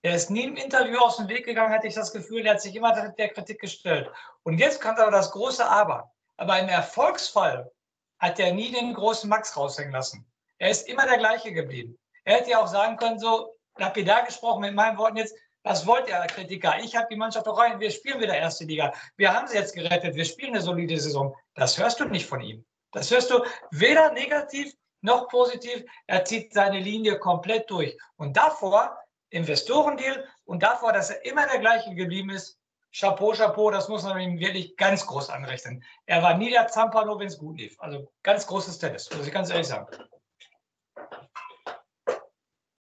Er ist nie im Interview aus dem Weg gegangen, hatte ich das Gefühl, er hat sich immer der Kritik gestellt. Und jetzt kommt aber das große Aber. Aber im Erfolgsfall hat er nie den großen Max raushängen lassen. Er ist immer der gleiche geblieben. Er hätte ja auch sagen können, so lapidar gesprochen mit meinen Worten jetzt, was wollt ihr, Kritiker? Ich habe die Mannschaft doch rein, wir spielen wieder erste Liga. Wir haben sie jetzt gerettet, wir spielen eine solide Saison. Das hörst du nicht von ihm. Das hörst du weder negativ noch positiv. Er zieht seine Linie komplett durch. Und davor, Investorendeal und davor, dass er immer der gleiche geblieben ist, Chapeau, Chapeau, das muss man ihm wirklich ganz groß anrechnen. Er war nie der Zampano, wenn es gut lief. Also ganz großes Tennis, muss ich ganz ehrlich sagen.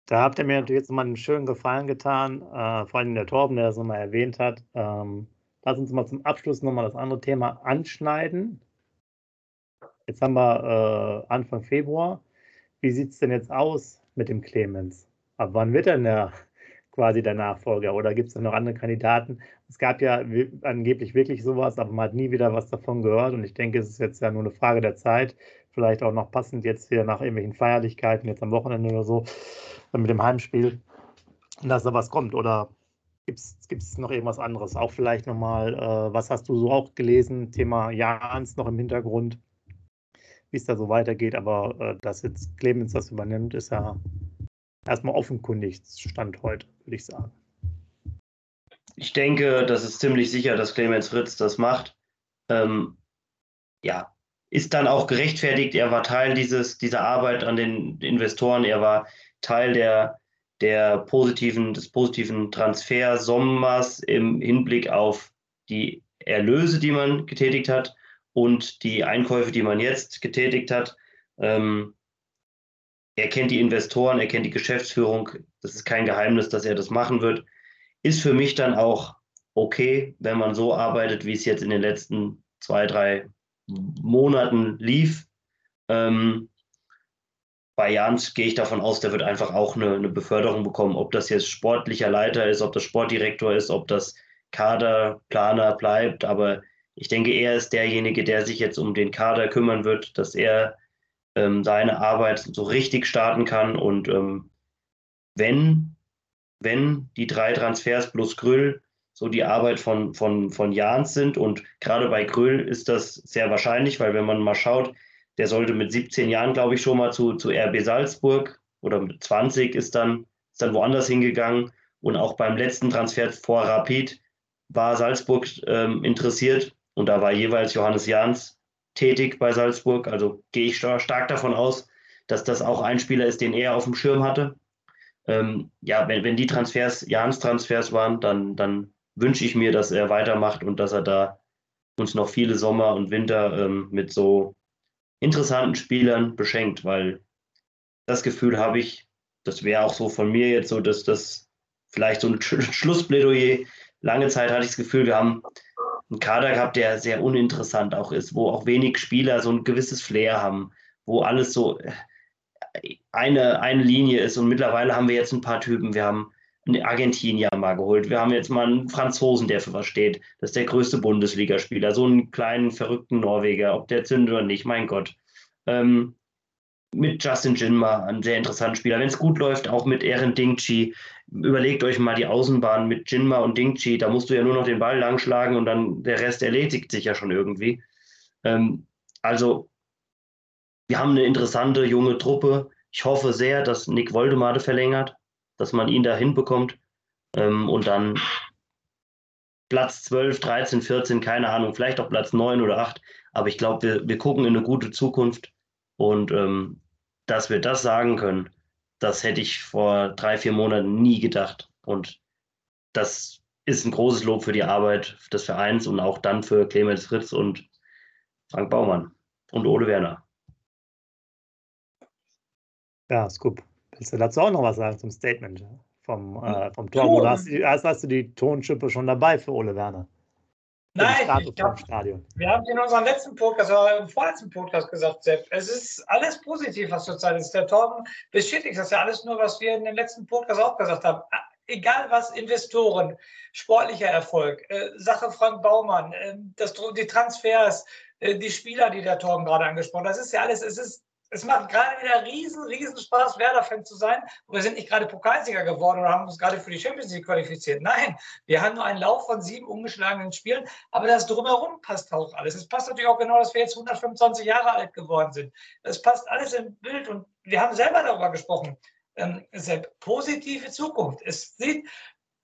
Da habt ihr mir natürlich jetzt mal einen schönen Gefallen getan, äh, vor allem der Torben, der das nochmal erwähnt hat. Ähm, lass uns mal zum Abschluss nochmal das andere Thema anschneiden. Jetzt haben wir äh, Anfang Februar. Wie sieht es denn jetzt aus mit dem Clemens? Ab wann wird denn der quasi der Nachfolger? Oder gibt es da noch andere Kandidaten? Es gab ja angeblich wirklich sowas, aber man hat nie wieder was davon gehört. Und ich denke, es ist jetzt ja nur eine Frage der Zeit. Vielleicht auch noch passend jetzt hier nach irgendwelchen Feierlichkeiten, jetzt am Wochenende oder so mit dem Heimspiel, dass da was kommt? Oder gibt es noch irgendwas anderes? Auch vielleicht nochmal, äh, was hast du so auch gelesen? Thema Jans noch im Hintergrund, wie es da so weitergeht. Aber äh, dass jetzt Clemens das übernimmt, ist ja erstmal offenkundig, Stand heute, würde ich sagen. Ich denke, das ist ziemlich sicher, dass Clemens Fritz das macht. Ähm, ja, ist dann auch gerechtfertigt. Er war Teil dieses, dieser Arbeit an den Investoren. Er war Teil der, der positiven, des positiven Transfersommers im Hinblick auf die Erlöse, die man getätigt hat und die Einkäufe, die man jetzt getätigt hat. Ähm, er kennt die Investoren, er kennt die Geschäftsführung. Das ist kein Geheimnis, dass er das machen wird. Ist für mich dann auch okay, wenn man so arbeitet, wie es jetzt in den letzten zwei, drei Monaten lief. Ähm, bei Jans gehe ich davon aus, der wird einfach auch eine, eine, Beförderung bekommen. Ob das jetzt sportlicher Leiter ist, ob das Sportdirektor ist, ob das Kaderplaner bleibt. Aber ich denke, er ist derjenige, der sich jetzt um den Kader kümmern wird, dass er ähm, seine Arbeit so richtig starten kann. Und ähm, wenn, wenn die drei Transfers plus Grüll so die Arbeit von, von, von Jans sind und gerade bei Grüll ist das sehr wahrscheinlich, weil wenn man mal schaut, der sollte mit 17 Jahren, glaube ich, schon mal zu, zu RB Salzburg oder mit 20 ist dann, ist dann woanders hingegangen. Und auch beim letzten Transfer vor Rapid war Salzburg ähm, interessiert und da war jeweils Johannes Jahns tätig bei Salzburg. Also gehe ich stark davon aus, dass das auch ein Spieler ist, den er auf dem Schirm hatte. Ähm, ja, wenn, wenn die Transfers Jahns Transfers waren, dann, dann wünsche ich mir, dass er weitermacht und dass er da uns noch viele Sommer und Winter ähm, mit so interessanten Spielern beschenkt, weil das Gefühl habe ich, das wäre auch so von mir jetzt so, dass das vielleicht so ein Schlussplädoyer. Lange Zeit hatte ich das Gefühl, wir haben einen Kader gehabt, der sehr uninteressant auch ist, wo auch wenig Spieler so ein gewisses Flair haben, wo alles so äh, eine, eine Linie ist. Und mittlerweile haben wir jetzt ein paar Typen. Wir haben Argentinier mal geholt. Wir haben jetzt mal einen Franzosen, der für was steht. Das ist der größte Bundesligaspieler. So einen kleinen, verrückten Norweger, ob der zündet oder nicht, mein Gott. Ähm, mit Justin Jinma, ein sehr interessanter Spieler. Wenn es gut läuft, auch mit Ehren Dingchi. Überlegt euch mal die Außenbahn mit Jinma und Dingchi. Da musst du ja nur noch den Ball langschlagen und dann der Rest erledigt sich ja schon irgendwie. Ähm, also, wir haben eine interessante junge Truppe. Ich hoffe sehr, dass Nick Woldemade verlängert dass man ihn da hinbekommt ähm, und dann Platz 12, 13, 14, keine Ahnung, vielleicht auch Platz 9 oder 8. Aber ich glaube, wir, wir gucken in eine gute Zukunft und ähm, dass wir das sagen können, das hätte ich vor drei, vier Monaten nie gedacht. Und das ist ein großes Lob für die Arbeit des Vereins und auch dann für Clemens Fritz und Frank Baumann und Ole Werner. Ja, Scoop. Willst du dazu auch noch was sagen zum Statement vom, äh, vom Tor? Oder hast, hast, hast, du die Tonschippe schon dabei für Ole Werner? Nein, ich glaub, wir haben in unserem letzten Podcast, oder im vorletzten Podcast gesagt, Sepp, es ist alles positiv, was zurzeit ist. Der Torben bestätigt das ja alles nur, was wir in dem letzten Podcast auch gesagt haben. Egal was, Investoren, sportlicher Erfolg, äh, Sache Frank Baumann, äh, das, die Transfers, äh, die Spieler, die der Torben gerade angesprochen hat, das ist ja alles, es ist es macht gerade wieder riesen, riesen Spaß, Werder-Fan zu sein. Wir sind nicht gerade Pokalsieger geworden oder haben uns gerade für die Champions League qualifiziert. Nein, wir haben nur einen Lauf von sieben ungeschlagenen Spielen. Aber das Drumherum passt auch alles. Es passt natürlich auch genau, dass wir jetzt 125 Jahre alt geworden sind. Es passt alles im Bild. Und wir haben selber darüber gesprochen. Ähm, eine positive Zukunft. Es sieht,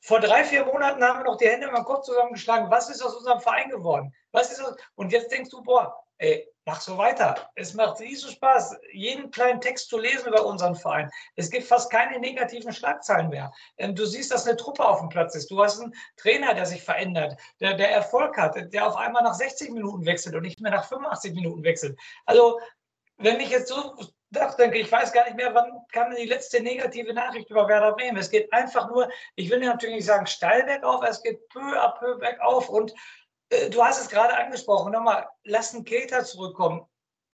vor drei, vier Monaten haben wir noch die Hände im Kopf zusammengeschlagen. Was ist aus unserem Verein geworden? Was ist aus... Und jetzt denkst du, boah, ey, mach so weiter. Es macht riesen Spaß, jeden kleinen Text zu lesen über unseren Verein. Es gibt fast keine negativen Schlagzeilen mehr. Ähm, du siehst, dass eine Truppe auf dem Platz ist. Du hast einen Trainer, der sich verändert, der, der Erfolg hat, der auf einmal nach 60 Minuten wechselt und nicht mehr nach 85 Minuten wechselt. Also, wenn ich jetzt so denke, ich weiß gar nicht mehr, wann kam die letzte negative Nachricht über Werder Bremen. Es geht einfach nur, ich will natürlich nicht sagen steil bergauf, es geht peu à peu bergauf und du hast es gerade angesprochen, nochmal, lass einen Keter zurückkommen.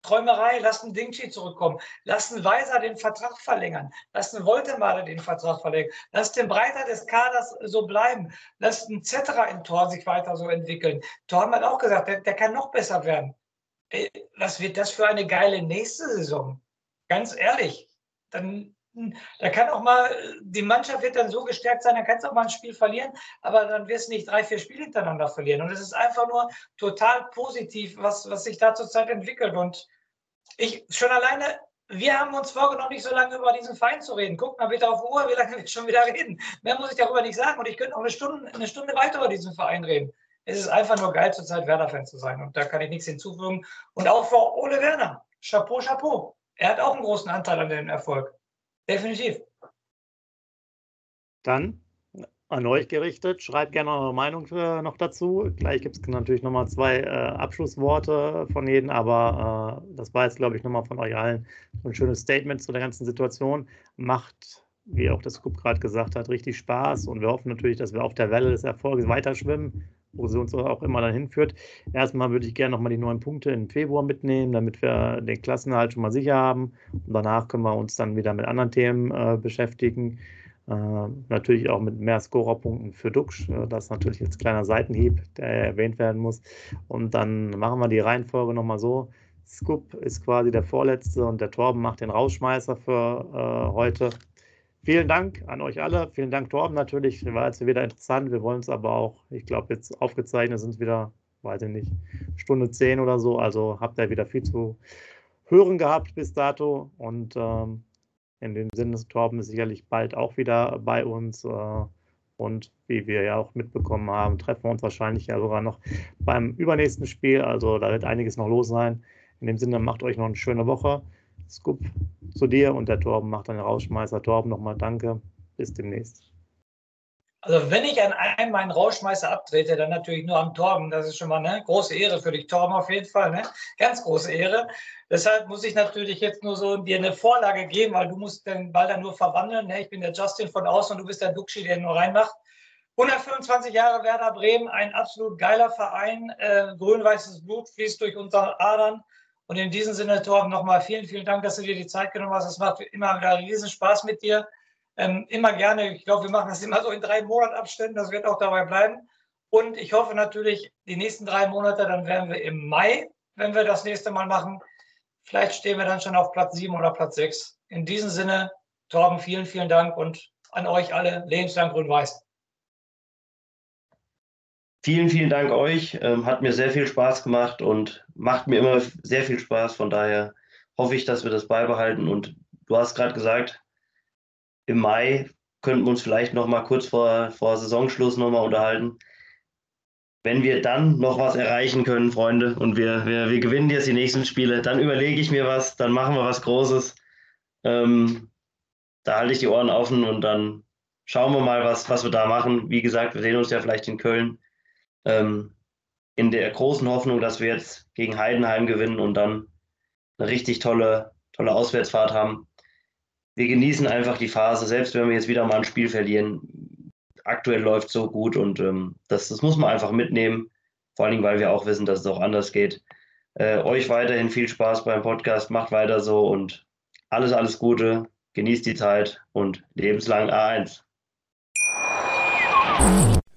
Träumerei, lass einen Dingchi zurückkommen. Lass einen Weiser den Vertrag verlängern. Lass einen Woltemaler den Vertrag verlängern. Lass den Breiter des Kaders so bleiben. Lass einen Zetterer im Tor sich weiter so entwickeln. Tor hat auch gesagt, der, der kann noch besser werden. Ey, was wird das für eine geile nächste Saison? Ganz ehrlich. Dann da kann auch mal, die Mannschaft wird dann so gestärkt sein, dann kannst du auch mal ein Spiel verlieren, aber dann wirst du nicht drei, vier Spiele hintereinander verlieren. Und es ist einfach nur total positiv, was, was sich da zurzeit entwickelt. Und ich schon alleine, wir haben uns vorgenommen, nicht so lange über diesen Verein zu reden. Guck mal bitte auf die Uhr, wie lange wir schon wieder reden. Mehr muss ich darüber nicht sagen. Und ich könnte noch eine Stunde, eine Stunde weiter über diesen Verein reden. Es ist einfach nur geil, zurzeit Werder-Fan zu sein. Und da kann ich nichts hinzufügen. Und auch vor Ole Werner. Chapeau, Chapeau. Er hat auch einen großen Anteil an dem Erfolg. Definitiv. Dann an euch gerichtet. Schreibt gerne eure Meinung äh, noch dazu. Gleich gibt es natürlich nochmal zwei äh, Abschlussworte von jedem, aber äh, das war jetzt, glaube ich, nochmal von euch allen ein schönes Statement zu der ganzen Situation. Macht, wie auch das Scoop gerade gesagt hat, richtig Spaß und wir hoffen natürlich, dass wir auf der Welle des Erfolges weiterschwimmen wo sie uns auch immer dann hinführt. Erstmal würde ich gerne nochmal die neun Punkte im Februar mitnehmen, damit wir den Klassenhalt schon mal sicher haben. Und danach können wir uns dann wieder mit anderen Themen äh, beschäftigen. Äh, natürlich auch mit mehr Scorerpunkten für Duxch. Äh, das ist natürlich jetzt ein kleiner Seitenhieb, der erwähnt werden muss. Und dann machen wir die Reihenfolge nochmal so. Scoop ist quasi der Vorletzte und der Torben macht den Rausschmeißer für äh, heute. Vielen Dank an euch alle. Vielen Dank, Torben, natürlich. War jetzt wieder interessant. Wir wollen es aber auch, ich glaube, jetzt aufgezeichnet sind es wieder, weiß ich nicht, Stunde zehn oder so. Also habt ihr wieder viel zu hören gehabt bis dato. Und ähm, in dem Sinne, Torben ist sicherlich bald auch wieder bei uns. Äh, und wie wir ja auch mitbekommen haben, treffen wir uns wahrscheinlich ja sogar noch beim übernächsten Spiel. Also da wird einiges noch los sein. In dem Sinne, macht euch noch eine schöne Woche. Scoop zu dir und der Torben macht dann den Rausschmeißer. Torben, nochmal danke. Bis demnächst. Also wenn ich an einem meinen Rauschmeißer abtrete, dann natürlich nur am Torben. Das ist schon mal eine große Ehre für dich, Torben, auf jeden Fall. Ne? Ganz große Ehre. Deshalb muss ich natürlich jetzt nur so dir eine Vorlage geben, weil du musst den Ball dann nur verwandeln. Ne? Ich bin der Justin von außen und du bist der Duxi, der nur reinmacht. 125 Jahre Werder Bremen, ein absolut geiler Verein. Äh, Grün-weißes Blut fließt durch unsere Adern. Und in diesem Sinne, Torben, nochmal vielen, vielen Dank, dass du dir die Zeit genommen hast. Es macht immer wieder riesen Spaß mit dir. Ähm, immer gerne. Ich glaube, wir machen das immer so in drei Monatabständen. Das wird auch dabei bleiben. Und ich hoffe natürlich, die nächsten drei Monate, dann werden wir im Mai, wenn wir das nächste Mal machen. Vielleicht stehen wir dann schon auf Platz sieben oder Platz sechs. In diesem Sinne, Torben, vielen, vielen Dank und an euch alle lebenslang grün-weiß. Vielen, vielen Dank euch. Ähm, hat mir sehr viel Spaß gemacht und macht mir immer sehr viel Spaß. Von daher hoffe ich, dass wir das beibehalten. Und du hast gerade gesagt, im Mai könnten wir uns vielleicht noch mal kurz vor, vor Saisonschluss noch mal unterhalten. Wenn wir dann noch was erreichen können, Freunde, und wir, wir, wir gewinnen jetzt die nächsten Spiele, dann überlege ich mir was, dann machen wir was Großes. Ähm, da halte ich die Ohren offen und dann schauen wir mal, was, was wir da machen. Wie gesagt, wir sehen uns ja vielleicht in Köln ähm, in der großen Hoffnung, dass wir jetzt gegen Heidenheim gewinnen und dann eine richtig tolle, tolle Auswärtsfahrt haben. Wir genießen einfach die Phase, selbst wenn wir jetzt wieder mal ein Spiel verlieren. Aktuell läuft so gut und ähm, das, das muss man einfach mitnehmen. Vor allen Dingen, weil wir auch wissen, dass es auch anders geht. Äh, euch weiterhin viel Spaß beim Podcast, macht weiter so und alles, alles Gute, genießt die Zeit und lebenslang A1.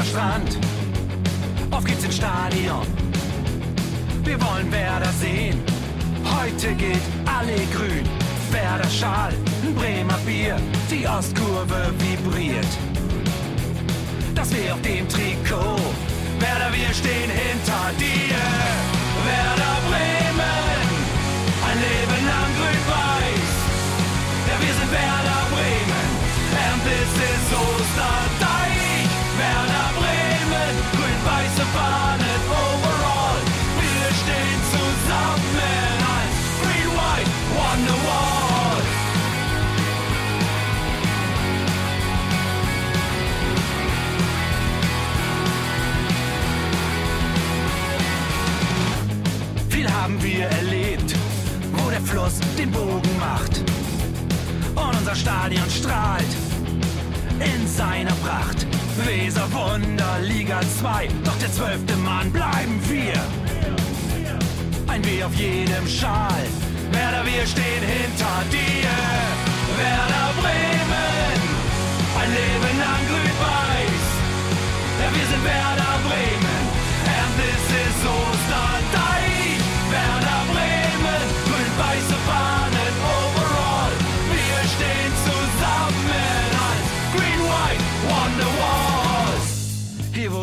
Vorbei am Weserstrand. Auf geht's ins Stadion. Wir wollen Werder sehen. Heute geht alle grün. Werder Schal, ein Bremer Bier. Die Ostkurve vibriert. Das wir auf dem Trikot. Werder, wir stehen hinter den Bogen macht. Und unser Stadion strahlt in seiner Pracht. Weser Wunder, Liga 2, doch der zwölfte Mann bleiben wir. Ein W auf jedem Schal, Werder, wir stehen hinter dir. Werder Bremen, ein Leben lang grün-weiß. Ja, wir sind Werder Bremen,